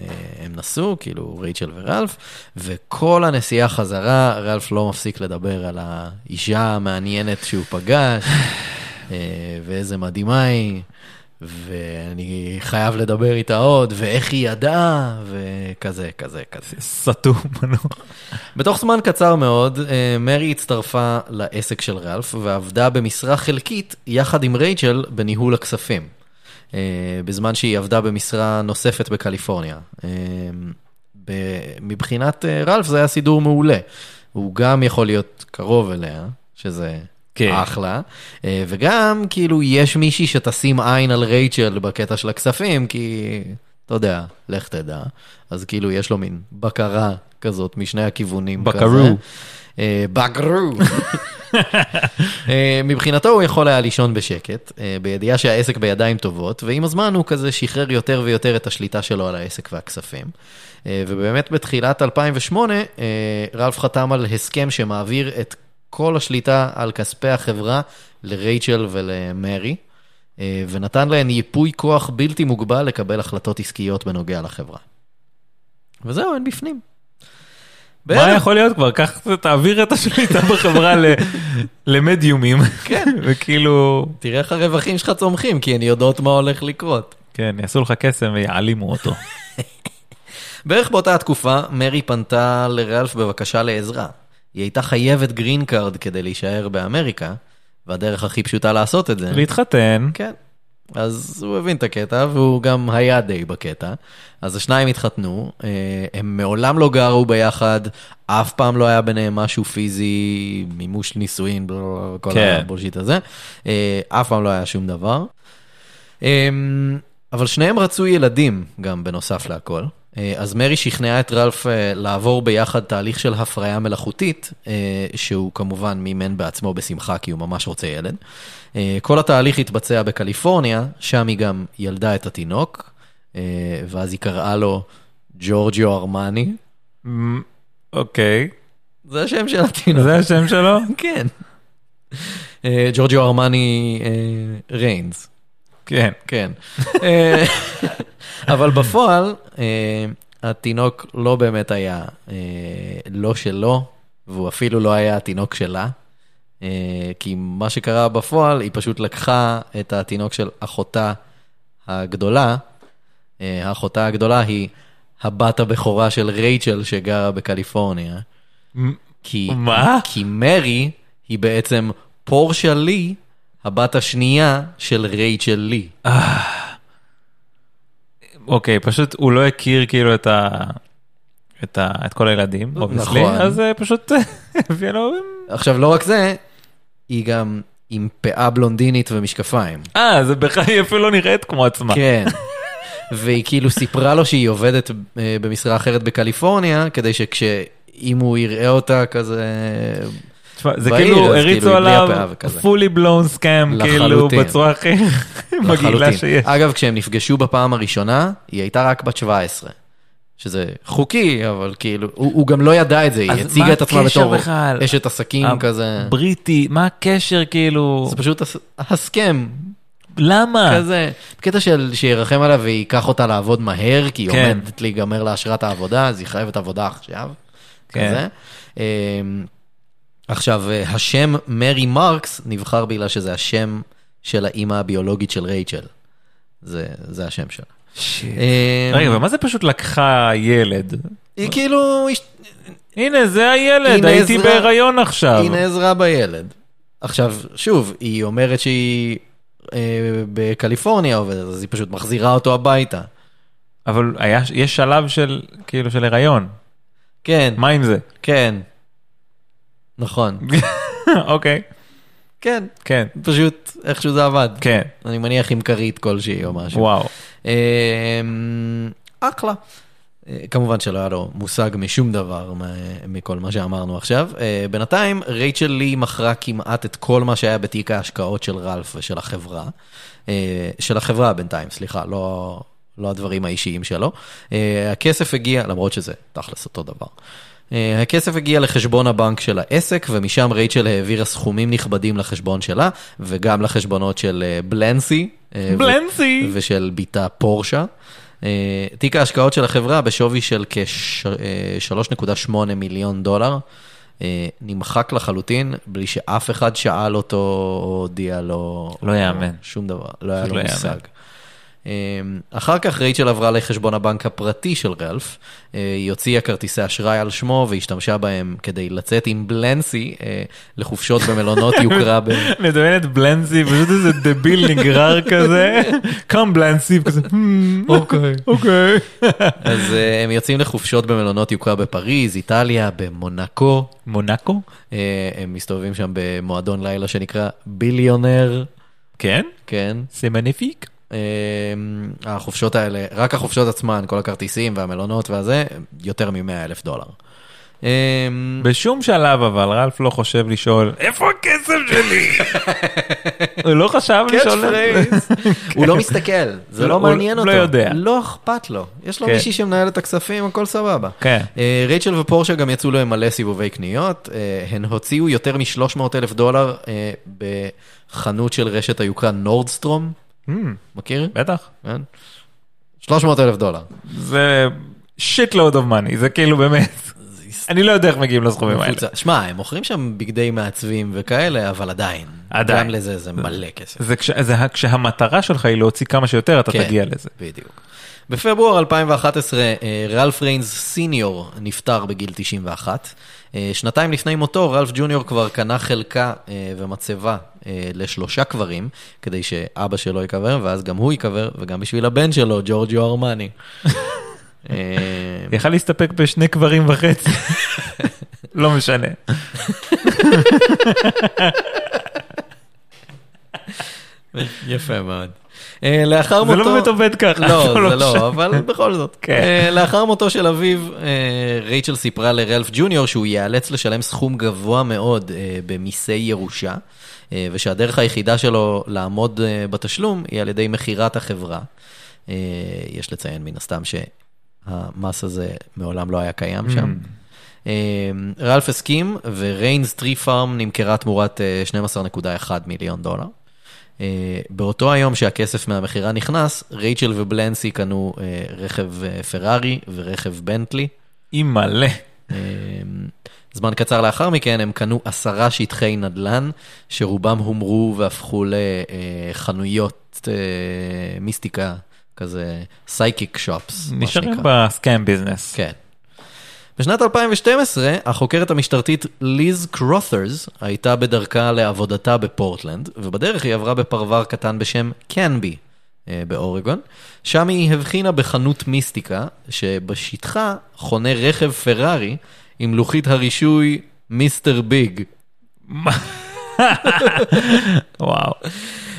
והם נסעו, כאילו, רייצ'ל ורלף, וכל הנסיעה חזרה, רלף לא מפסיק לדבר על האישה המעניינת שהוא פגש, אה, ואיזה מדהימה היא. ואני חייב לדבר איתה עוד, ואיך היא ידעה, וכזה, כזה, כזה. סתום מנוע. בתוך זמן קצר מאוד, אה, מרי הצטרפה לעסק של רלף ועבדה במשרה חלקית יחד עם רייצ'ל בניהול הכספים. אה, בזמן שהיא עבדה במשרה נוספת בקליפורניה. אה, מבחינת אה, רלף זה היה סידור מעולה. הוא גם יכול להיות קרוב אליה, שזה כן. אחלה, וגם כאילו יש מישהי שתשים עין על רייצ'ל בקטע של הכספים, כי אתה יודע, לך תדע. אז כאילו יש לו מין בקרה כזאת משני הכיוונים. בקרו. בקרו. אה, מבחינתו הוא יכול היה לישון בשקט, אה, בידיעה שהעסק בידיים טובות, ועם הזמן הוא כזה שחרר יותר ויותר את השליטה שלו על העסק והכספים. אה, ובאמת בתחילת 2008, אה, רלף חתם על הסכם שמעביר את כל השליטה על כספי החברה לרייצ'ל ולמרי, ונתן להן ייפוי כוח בלתי מוגבל לקבל החלטות עסקיות בנוגע לחברה. וזהו, הן בפנים. מה יכול להיות כבר? קח, תעביר את השליטה בחברה למדיומים. כן. וכאילו, תראה איך הרווחים שלך צומחים, כי הן יודעות מה הולך לקרות. כן, יעשו לך קסם ויעלימו אותו. בערך באותה התקופה, מרי פנתה לרלף בבקשה לעזרה. היא הייתה חייבת גרין קארד כדי להישאר באמריקה, והדרך הכי פשוטה לעשות את זה. להתחתן, כן. אז הוא הבין את הקטע, והוא גם היה די בקטע. אז השניים התחתנו, אה, הם מעולם לא גרו ביחד, אף פעם לא היה ביניהם משהו פיזי, מימוש נישואין, כל כן. הבולשיט הזה. אה, אף פעם לא היה שום דבר. אה, אבל שניהם רצו ילדים גם בנוסף להכל. אה, אז מרי שכנעה את רלף אה, לעבור ביחד תהליך של הפריה מלאכותית, אה, שהוא כמובן מימן בעצמו בשמחה כי הוא ממש רוצה ילד. כל התהליך התבצע בקליפורניה, שם היא גם ילדה את התינוק, ואז היא קראה לו ג'ורג'יו ארמני. מ, אוקיי, זה השם של התינוק. זה השם שלו? כן. ג'ורג'יו ארמני ריינס. כן. כן. אה, אבל בפועל, אה, התינוק לא באמת היה אה, לא שלו, והוא אפילו לא היה התינוק שלה. כי מה שקרה בפועל, היא פשוט לקחה את התינוק של אחותה הגדולה. האחותה הגדולה היא הבת הבכורה של רייצ'ל שגרה בקליפורניה. כי, מה? כי מרי היא בעצם פורשה לי, הבת השנייה של רייצ'ל לי. אוקיי, פשוט הוא לא הכיר כאילו את ה... את, ה... את כל הילדים, obviously, נכון. אז אה, פשוט הביא לו... עכשיו, לא רק זה, היא גם עם פאה בלונדינית ומשקפיים. אה, זה בכלל היא אפילו לא נראית כמו עצמה. כן. והיא כאילו סיפרה לו שהיא עובדת אה, במשרה אחרת בקליפורניה, כדי שכשאם הוא יראה אותה כזה... זה כאילו הריצו כאילו, עליו fully blown scam, כאילו. בצורה הכי מגעילה. שיש. אגב, כשהם נפגשו בפעם הראשונה, היא הייתה רק בת 17. שזה חוקי, אבל כאילו, הוא, הוא גם לא ידע את זה, היא הציגה את עצמה בתור בכלל? אשת עסקים ה- כזה. בריטי, מה הקשר כאילו? זה פשוט הס- הסכם, למה? כזה, בקטע של שירחם עליו וייקח אותה לעבוד מהר, כי היא כן. עומדת להיגמר לה אשרת העבודה, אז היא חייבת עבודה עכשיו. כן. כזה. עכשיו, אה, השם מרי מרקס נבחר בגלל שזה השם של האימא הביולוגית של רייצ'ל. זה, זה השם שלה. שיט. אמ, רגע, ומה זה פשוט לקחה ילד? היא כאילו, הנה, זה הילד, הייתי בהיריון עכשיו. היא נעזרה בילד. עכשיו, שוב, היא אומרת שהיא אה, בקליפורניה עובדת, אז היא פשוט מחזירה אותו הביתה. אבל היה, יש שלב של, כאילו, של הריון. כן, מה עם זה? כן. נכון. אוקיי, כן, כן, פשוט איכשהו זה עבד. כן, אני מניח עם כרית כלשהי או משהו. וואו. אמ, אחלה. אה, כמובן שלא היה לו מושג משום דבר מכל מה שאמרנו עכשיו. אה, בינתיים, רייצ'ל לי מכרה כמעט את כל מה שהיה בתיק ההשקעות של רלף ושל החברה. אה, של החברה בינתיים, סליחה, לא, לא הדברים האישיים שלו. הכסף הגיע, למרות שזה תכלס אותו דבר. אה, הכסף הגיע לחשבון הבנק של העסק, ומשם רייצ'ל העבירה סכומים נכבדים לחשבון שלה, וגם לחשבונות של אה, בלנסי. אה, ו- בלנסי. ושל בתה פורשה. תיק ההשקעות של החברה בשווי של כ-3.8 מיליון דולר, נמחק לחלוטין בלי שאף אחד שאל אותו או הודיע לו. לא יאמן. שום דבר, לא היה פשוט לו לא מושג. אה, אחר כך רייצ'ל עברה לחשבון הבנק הפרטי של רלף, אה, היא הוציאה כרטיסי אשראי על שמו והשתמשה בהם כדי לצאת עם בלנסי אה, לחופשות במלונות יוקרה ב... מדמיין את בלנסי, פשוט איזה דביל נגרר כזה. קם בלנסי, כזה, אוקיי. אוקיי. אז אה, הם יוצאים לחופשות במלונות יוקרה בפריז, איטליה, במונקו. מונאקו? הם מסתובבים שם במועדון לילה שנקרא ביליונר, כן? כן. סמניפיק? אה, החופשות האלה, רק החופשות עצמן, כל הכרטיסים והמלונות והזה, יותר מ-100 אלף דולר. אה, בשום שלב אבל רלף לא חושב לשאול, איפה הכסף שלי? הוא לא חשב לשאול. הוא לא מסתכל, זה לא, לא מעניין לא אותו. יודע. לא אכפת לו. יש לו כן. מישהי שמנהל את הכספים, הכל סבבה. כן. אה, רייצ'ל ופורשה גם יצאו להם מלא סיבובי קניות. אה, הן הוציאו יותר מ-300 אלף דולר אה, בחנות של רשת היוקרה נורדסטרום. הממ, מכיר? בטח. כן. 300 אלף דולר. זה shit load of money, זה כאילו באמת, אני לא יודע איך מגיעים לסכומים האלה. שמע, הם מוכרים שם בגדי מעצבים וכאלה, אבל עדיין. עדיין. גם לזה זה מלא כסף. זה כש- זה כשהמטרה שלך היא להוציא כמה שיותר, אתה כן, תגיע לזה. בדיוק. בפברואר 2011, אה, רלף ריינס סיניור נפטר בגיל 91. אה, שנתיים לפני מותו, רלף ג'וניור כבר קנה חלקה אה, ומצבה אה, לשלושה קברים, כדי שאבא שלו ייקבר, ואז גם הוא ייקבר, וגם בשביל הבן שלו, ג'ורג'יו ארמני. אה, יכל להסתפק בשני קברים וחצי. לא משנה. יפה מאוד. אה, לאחר זה מותו... לא באמת עובד ככה. לא, אבל זה לא לא, אבל בכל זאת. כן. לאחר מותו של אביו, רייצ'ל סיפרה לרלף ג'וניור שהוא ייאלץ לשלם סכום גבוה מאוד במיסי ירושה, ושהדרך היחידה שלו לעמוד אה, בתשלום היא על ידי מכירת החברה. אה, יש לציין מן הסתם שהמס הזה מעולם לא היה קיים שם. אה, רלף הסכים, וריינס טרי פארם נמכרה תמורת אה, 12.1 מיליון דולר. אה, באותו היום שהכסף מהמכירה נכנס, רייצ'ל ובלנסי קנו אה, רכב אה, פרארי ורכב בנטלי. אימא'לה. אה, זמן קצר לאחר מכן הם קנו עשרה שטחי נדל"ן, שרובם הומרו והפכו לחנויות אה, מיסטיקה, כזה psychic shops. נשארים ב scam business. כן. בשנת 2012, החוקרת המשטרתית ליז קרות'רס הייתה בדרכה לעבודתה בפורטלנד, ובדרך היא עברה בפרבר קטן בשם קנבי אה, באורגון. שם היא הבחינה בחנות מיסטיקה, שבשטחה חונה רכב פרארי עם לוחית הרישוי מיסטר ביג. וואו.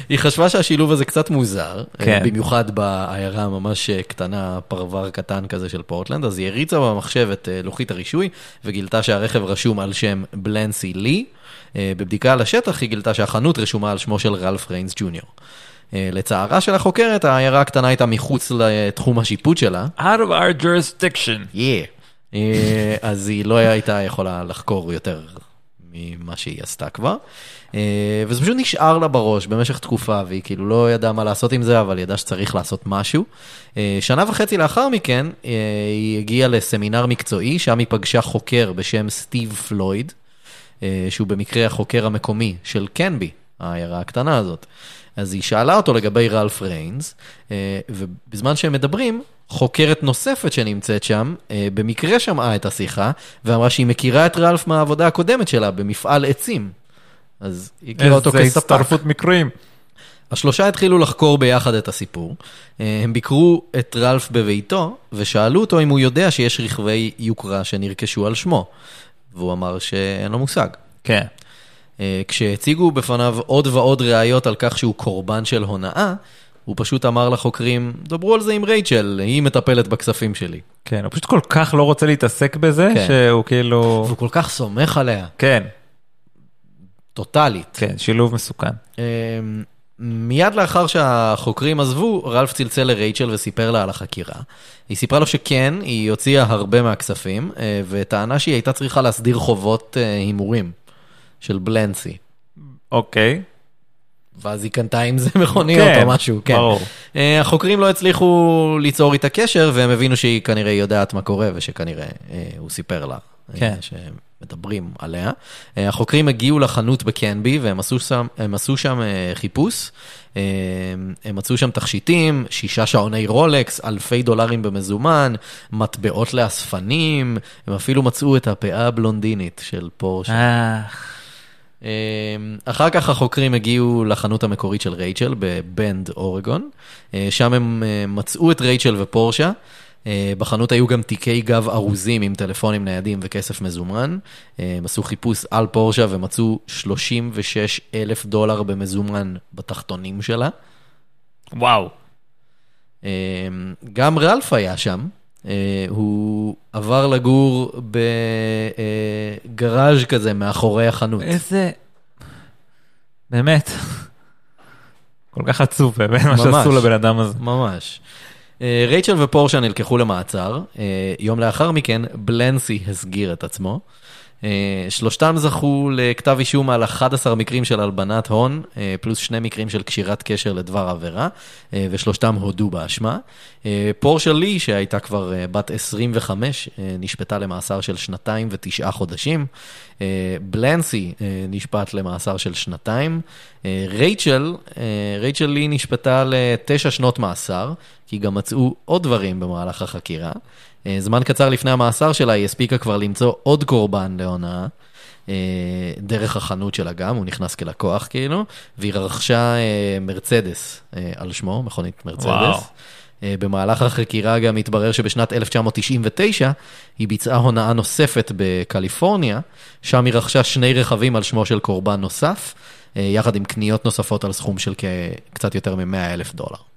היא חשבה שהשילוב הזה קצת מוזר, כן. כן. במיוחד בעיירה ממש קטנה, פרבר קטן כזה של פורטלנד, אז היא הריצה במחשב את אה, לוחית הרישוי וגילתה שהרכב רשום על שם בלנסי לי. אה, בבדיקה על השטח היא גילתה שהחנות רשומה על שמו של רלף ריינס ג'וניור. אה, לצערה של החוקרת, העיירה הקטנה הייתה מחוץ לתחום השיפוט שלה, Out of our jurisdiction. yeah. אה, אז היא לא הייתה יכולה לחקור יותר ממה שהיא עשתה כבר. אה, וזה פשוט נשאר לה בראש במשך תקופה, והיא כאילו לא ידעה מה לעשות עם זה, אבל ידעה שצריך לעשות משהו. אה, שנה וחצי לאחר מכן, היא הגיעה לסמינר מקצועי, שם היא פגשה חוקר בשם סטיב פלויד, שהוא במקרה החוקר המקומי של קנבי, העיירה הקטנה הזאת. אז היא שאלה אותו לגבי רלף ריינס, ובזמן שהם מדברים, חוקרת נוספת שנמצאת שם, אה, במקרה שמעה את השיחה, ואמרה שהיא מכירה את רלף מהעבודה הקודמת שלה במפעל עצים. אז היא הכירה אותו איזה כספק. הצטרפות מקרים. השלושה התחילו לחקור ביחד את הסיפור. אה, הם ביקרו את רלף בביתו, ושאלו אותו אם הוא יודע שיש רכבי יוקרה שנרכשו על שמו. והוא אמר שאין לו מושג. כן. אה, כשהציגו בפניו עוד ועוד ראיות על כך שהוא קורבן של הונאה, הוא פשוט אמר לחוקרים, דברו על זה עם רייצ'ל, היא מטפלת בכספים שלי. כן, הוא פשוט כל כך לא רוצה להתעסק בזה, כן. שהוא כאילו... והוא כל כך סומך עליה, כן, טוטאלית. כן, שילוב מסוכן. אה, מיד לאחר שהחוקרים עזבו, רלף צלצל לרייצ'ל וסיפר לה על החקירה. היא סיפרה לו שכן, היא הוציאה הרבה מהכספים, אה, וטענה שהיא הייתה צריכה להסדיר חובות אה, הימורים של בלנסי. אוקיי. ואז היא קנתה עם זה מכוניות כן, או משהו, כן. ברור. אה, החוקרים לא הצליחו ליצור איתה קשר, והם הבינו שהיא כנראה יודעת מה קורה, ושכנראה אה, הוא סיפר לה. אה, כן. שמדברים עליה. אה, החוקרים הגיעו לחנות בקנבי, והם עשו שם, עשו שם אה, חיפוש. אה, הם מצאו שם תכשיטים, שישה שעוני רולקס, אלפי דולרים במזומן, מטבעות לאספנים, הם אפילו מצאו את הפאה הבלונדינית של פורשה. אמ, אחר כך החוקרים הגיעו לחנות המקורית של רייצ'ל בבנד, אורגון. אה, שם הם אה, מצאו את רייצ'ל ופורשה. אה, בחנות היו גם תיקי גב ארוזים עם טלפונים ניידים וכסף מזומן. הם עשו חיפוש על פורשה ומצאו 36 אלף דולר במזומן בתחתונים שלה. וואו. אה, גם רלף היה שם. אה, הוא עבר לגור בגראז' כזה מאחורי החנות. איזה... באמת. כל כך עצוב באמת מה. שעשו לבן אדם הזה. ממש. אה, רייצ'ל ופורשה נלקחו למעצר, אה, יום לאחר מכן בלנסי הסגיר את עצמו. אה, שלושתם זכו לכתב אישום על 11 מקרים של הלבנת הון, אה, פלוס שני מקרים של קשירת קשר לדבר עבירה, אה, ושלושתם הודו באשמה. פורשה לי, שהייתה כבר בת 25, אה, נשפטה למאסר של שנתיים ותשעה חודשים. בלנסי נשפט למאסר של שנתיים. רייצ'ל, רייצ'ל לי נשפטה לתשע שנות מאסר, כי גם מצאו עוד דברים במהלך החקירה. אה, זמן קצר לפני המאסר שלה היא הספיקה כבר למצוא עוד קורבן להונאה. אה, דרך החנות שלה גם, הוא נכנס כלקוח כאילו, והיא רכשה אה, מרצדס אה, על שמו, מכונית מרצדס. וואו. במהלך החקירה גם התברר שבשנת 1999 היא ביצעה הונאה נוספת בקליפורניה, שם היא רכשה שני רכבים על שמו של קורבן נוסף, יחד עם קניות נוספות על סכום של קצת יותר מ-100 אלף דולר.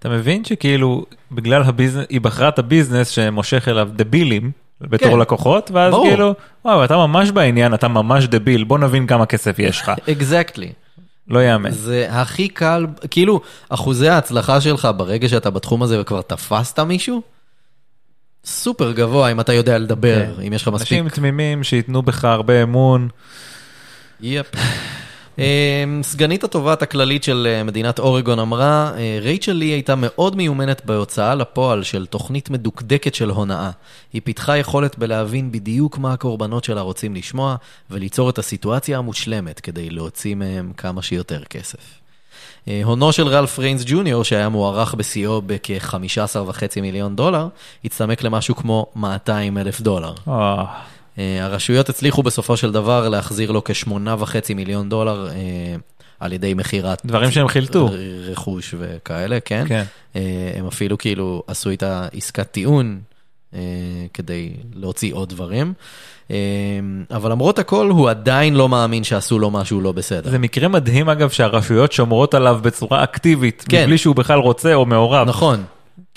אתה מבין שכאילו, בגלל ה business, היא בחרה את ה business שמושך אליו דבילים. בתור כן. לקוחות, ואז ברור. כאילו, וואו, אתה ממש בעניין, אתה ממש דביל, בוא נבין כמה כסף יש לך. exactly. לא יאמן. זה הכי קל, כאילו, אחוזי ההצלחה שלך ברגע שאתה בתחום הזה וכבר תפסת מישהו, סופר גבוה אם אתה יודע לדבר, כן. אם יש לך מספיק. אנשים תמימים שייתנו בך הרבה אמון. יפ. אמ, סגנית התובעת הכללית של אה, מדינת אורגון אמרה, אה, רייצ'ל לי הייתה מאוד מיומנת בהוצאה לפועל של תוכנית מדוקדקת של הונאה. היא פיתחה יכולת בלהבין בדיוק מה הקורבנות שלה רוצים לשמוע, וליצור את הסיטואציה המושלמת כדי להוציא מהם כמה שיותר כסף. אה, הונו של רלף ריינס ג'וניור, שהיה מוערך בשיאו בכ-15.5 מיליון דולר, הצטמק למשהו כמו 200 אלף דולר. אה, הרשויות הצליחו בסופו של דבר להחזיר לו כ-8.5 מיליון דולר אה, על ידי מכירת... דברים שהם חילטו. רכוש וכאלה, כן? כן. אה, הם אפילו כאילו עשו איתה עסקת טיעון אה, כדי להוציא עוד דברים. אה, אבל למרות הכל, הוא עדיין לא מאמין שעשו לו משהו לא בסדר. זה מקרה מדהים אגב שהרשויות שומרות עליו בצורה אקטיבית, כן. מבלי שהוא בכלל רוצה או מעורב. נכון.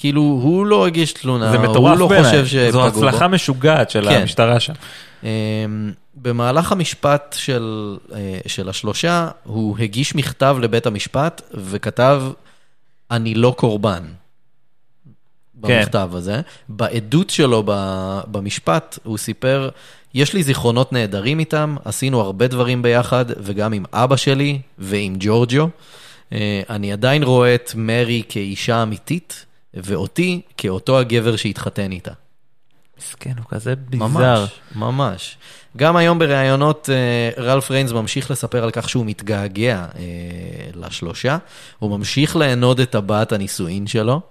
כאילו, הוא לא הגיש תלונה, זה הוא מטורף לא בעיניי. חושב שפגעו זו בו. הצלחה משוגעת של כן. המשטרה שם. אמ, במהלך המשפט של, אה, של השלושה, הוא הגיש מכתב לבית המשפט וכתב, אני לא קורבן. כן. במכתב הזה. בעדות שלו במשפט, הוא סיפר, יש לי זיכרונות נהדרים איתם, עשינו הרבה דברים ביחד, וגם עם אבא שלי ועם ג'ורג'ו. אה, אני עדיין רואה את מרי כאישה אמיתית, ואותי כאותו הגבר שהתחתן איתה. מסכן, הוא כזה ביזר. ממש, ממש. גם היום בראיונות אה, רלף ריינס ממשיך לספר על כך שהוא מתגעגע אה, לשלושה, הוא ממשיך לענוד את טבעת הנישואין שלו.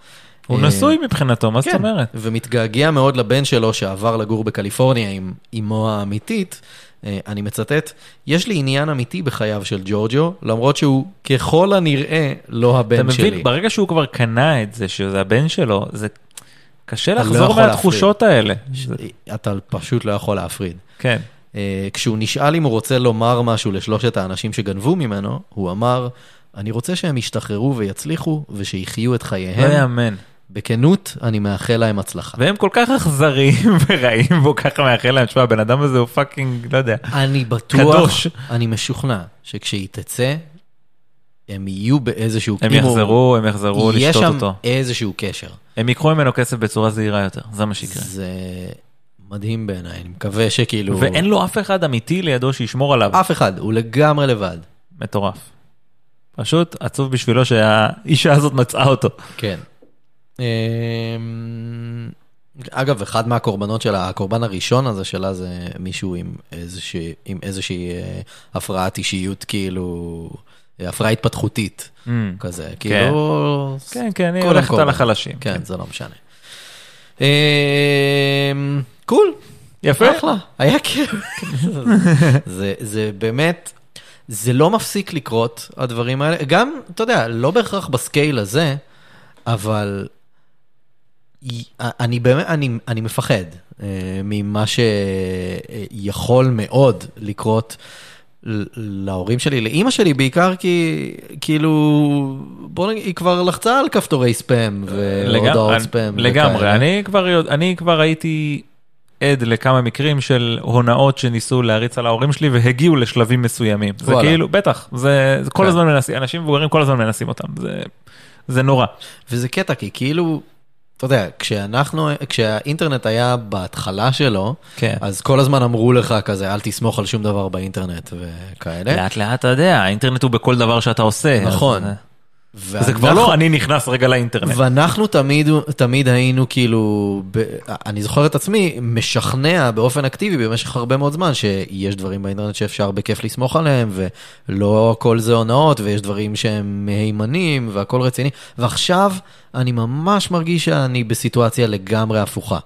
הוא אה, נשוי מבחינתו, מה זאת כן, אומרת? ומתגעגע מאוד לבן שלו שעבר לגור בקליפורניה עם אמו האמיתית. אה, אני מצטט, יש לי עניין אמיתי בחייו של ג'ורג'ו, למרות שהוא ככל הנראה לא אתה הבן מבין, שלי. ברגע שהוא כבר קנה את זה, שזה הבן שלו, זה קשה אתה לא לחזור יכול מהתחושות האלה. ש- אתה פשוט לא יכול להפריד. כן. אה, כשהוא נשאל אם הוא רוצה לומר משהו לשלושת האנשים שגנבו ממנו, הוא אמר, אני רוצה שהם ישתחררו ויצליחו ושיחיו את לא חייהם. יאמן. בכנות, אני מאחל להם הצלחה. והם כל כך אכזריים ורעים, והוא ככה מאחל להם, תשמע, הבן אדם הזה הוא פאקינג, לא יודע. אני בטוח, קדוש. אני משוכנע, שכשהיא תצא, הם יהיו באיזשהו... הם אם הוא- יחזרו, הם יחזרו יהיה לשתות שם אותו. איזשהו קשר. הם ייקחו ממנו כסף בצורה זהירה יותר, זה מה שיקרה. זה מדהים בעיניי, אני מקווה שכאילו... ואין לו אף אחד אמיתי לידו שישמור עליו. אף אחד, הוא לגמרי לבד. מטורף. פשוט עצוב בשבילו שהאישה הזאת מצאה אותו. כן. אמ, אגב, אחד מהקורבנות שלה, הקורבן הראשון הזה שלה זה מישהו עם איזושהי, עם איזושהי אה, הפרעת אישיות, כאילו, הפרעה התפתחותית Mm. כזה, כאילו... כן, כן, היא הולכת. על החלשים. כן, זה לא משנה. אמ, קול, יפה. אחלה, היה כיף. זה, זה באמת, זה לא מפסיק לקרות, הדברים האלה. גם, אתה יודע, לא בהכרח בסקייל הזה, אבל אני באמת, אני, אני מפחד אה, ממה שיכול מאוד לקרות להורים שלי, לאימא שלי בעיקר כי, כאילו, בוא נגיד, היא כבר לחצה על כפתורי ספאם והודעות ספאם. לגמרי. אני כבר, אני כבר הייתי עד לכמה מקרים של הונאות שניסו להריץ על ההורים שלי והגיעו לשלבים מסוימים. זה וואלה. כאילו, בטח, זה, זה כל כן. הזמן מנסים, אנשים מבוגרים כל הזמן מנסים אותם, זה, זה נורא. וזה קטע, כי כאילו, אתה יודע, כשאנחנו, כשהאינטרנט היה בהתחלה שלו, כן. אז כל הזמן אמרו לך כזה, אל תסמוך על שום דבר באינטרנט וכאלה. לאט לאט אתה יודע, האינטרנט הוא בכל דבר שאתה עושה. נכון. אז, ואנחנו- זה כבר לא אני נכנס רגע לאינטרנט. ואנחנו תמיד, תמיד היינו כאילו, ב, אני זוכר את עצמי, משכנע באופן אקטיבי במשך הרבה מאוד זמן, שיש דברים באינטרנט שאפשר בכיף לסמוך עליהם, ולא הכל זה הונאות, ויש דברים שהם מהימנים, והכל רציני. ועכשיו אני ממש מרגיש שאני בסיטואציה לגמרי הפוכה.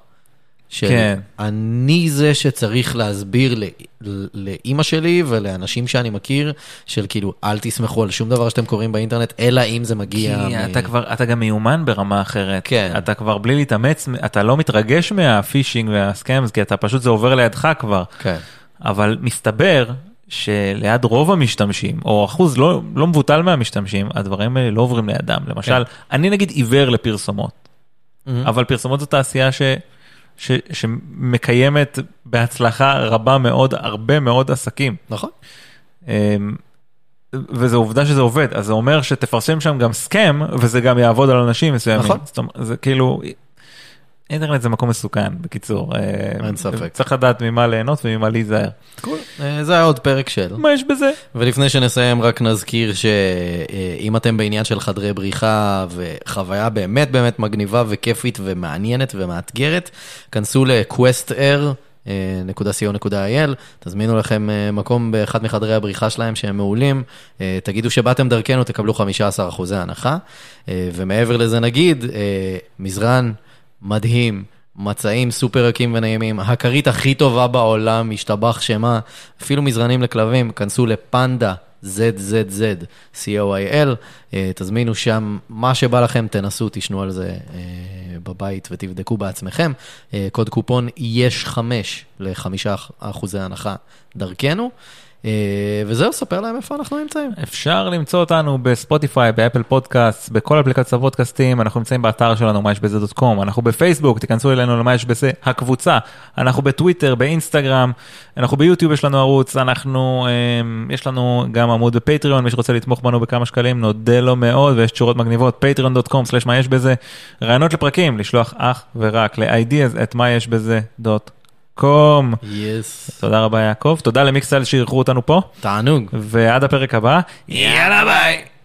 של כן. זה שצריך להסביר לאימא שלי ולאנשים שאני מכיר, של כאילו, אל תסמכו על שום דבר שאתם קוראים באינטרנט, אלא אם זה כי מגיע... מ- אתה כבר, אתה גם מיומן ברמה אחרת. כן. אתה כבר בלי להתאמץ, אתה לא מתרגש מהפישינג והסקאמס, כי אתה פשוט, זה עובר לידך כבר. כן. אבל מסתבר שליד רוב המשתמשים, או אחוז לא, לא מבוטל מהמשתמשים, הדברים האלה לא עוברים לידם. למשל, כן. אני נגיד עיוור לפרסומות, Mm-hmm. אבל פרסומות זו תעשייה ש, ש, שמקיימת בהצלחה רבה מאוד, הרבה מאוד עסקים. נכון. אמ, וזו עובדה שזה עובד, אז זה אומר שתפרסם שם גם סכם, וזה גם יעבוד על אנשים מסוימים. נכון. זאת אומרת, זה כאילו, אינטרנט זה מקום מסוכן, בקיצור. אה, אין ספק. צריך לדעת ממה ליהנות וממה להיזהר. אה, זה היה עוד פרק של. מה יש בזה? ולפני שנסיים רק נזכיר שאם אתם בעניין של חדרי בריחה וחוויה באמת באמת מגניבה וכיפית ומעניינת ומאתגרת, כנסו ל-questair.co.il, תזמינו לכם אה, מקום באחד מחדרי הבריחה שלהם שהם מעולים, אה, תגידו שבאתם דרכנו, תקבלו 15% הנחה, אה, ומעבר לזה נגיד, אה, מזרן מדהים. מצעים סופר רכים ונעימים, הכרית הכי טובה בעולם, השתבח שמה, אפילו מזרנים לכלבים, כנסו לפנדה, ZZZ, co.il, אה, תזמינו שם מה שבא לכם, תנסו, תשנו על זה אה, בבית ותבדקו בעצמכם. אה, קוד קופון יש חמש לחמישה אחוזי הנחה דרכנו. אה, וזהו, ספר להם איפה אנחנו נמצאים. אפשר למצוא אותנו בספוטיפיי, באפל פודקאסט, בכל אפליקציות הפודקאסטים, אנחנו נמצאים באתר שלנו, מה יש בזה דוט קום, אנחנו בפייסבוק, תיכנסו אלינו למה יש בזה הקבוצה, אנחנו בטוויטר, באינסטגרם, אנחנו ביוטיוב יש לנו ערוץ, אנחנו, אה, יש לנו גם עמוד בפטריון, מי שרוצה לתמוך בנו בכמה שקלים, נודה לו מאוד, ויש תשורות מגניבות, patreon.com/מה יש בזה, רעיונות לפרקים, לשלוח אך ורק ל-ideas את מה יש בזה דוט קום. יס. תודה רבה יעקב, תודה למיקסל שאירחו אותנו פה. תענוג. ועד הפרק הבא, יאללה ביי.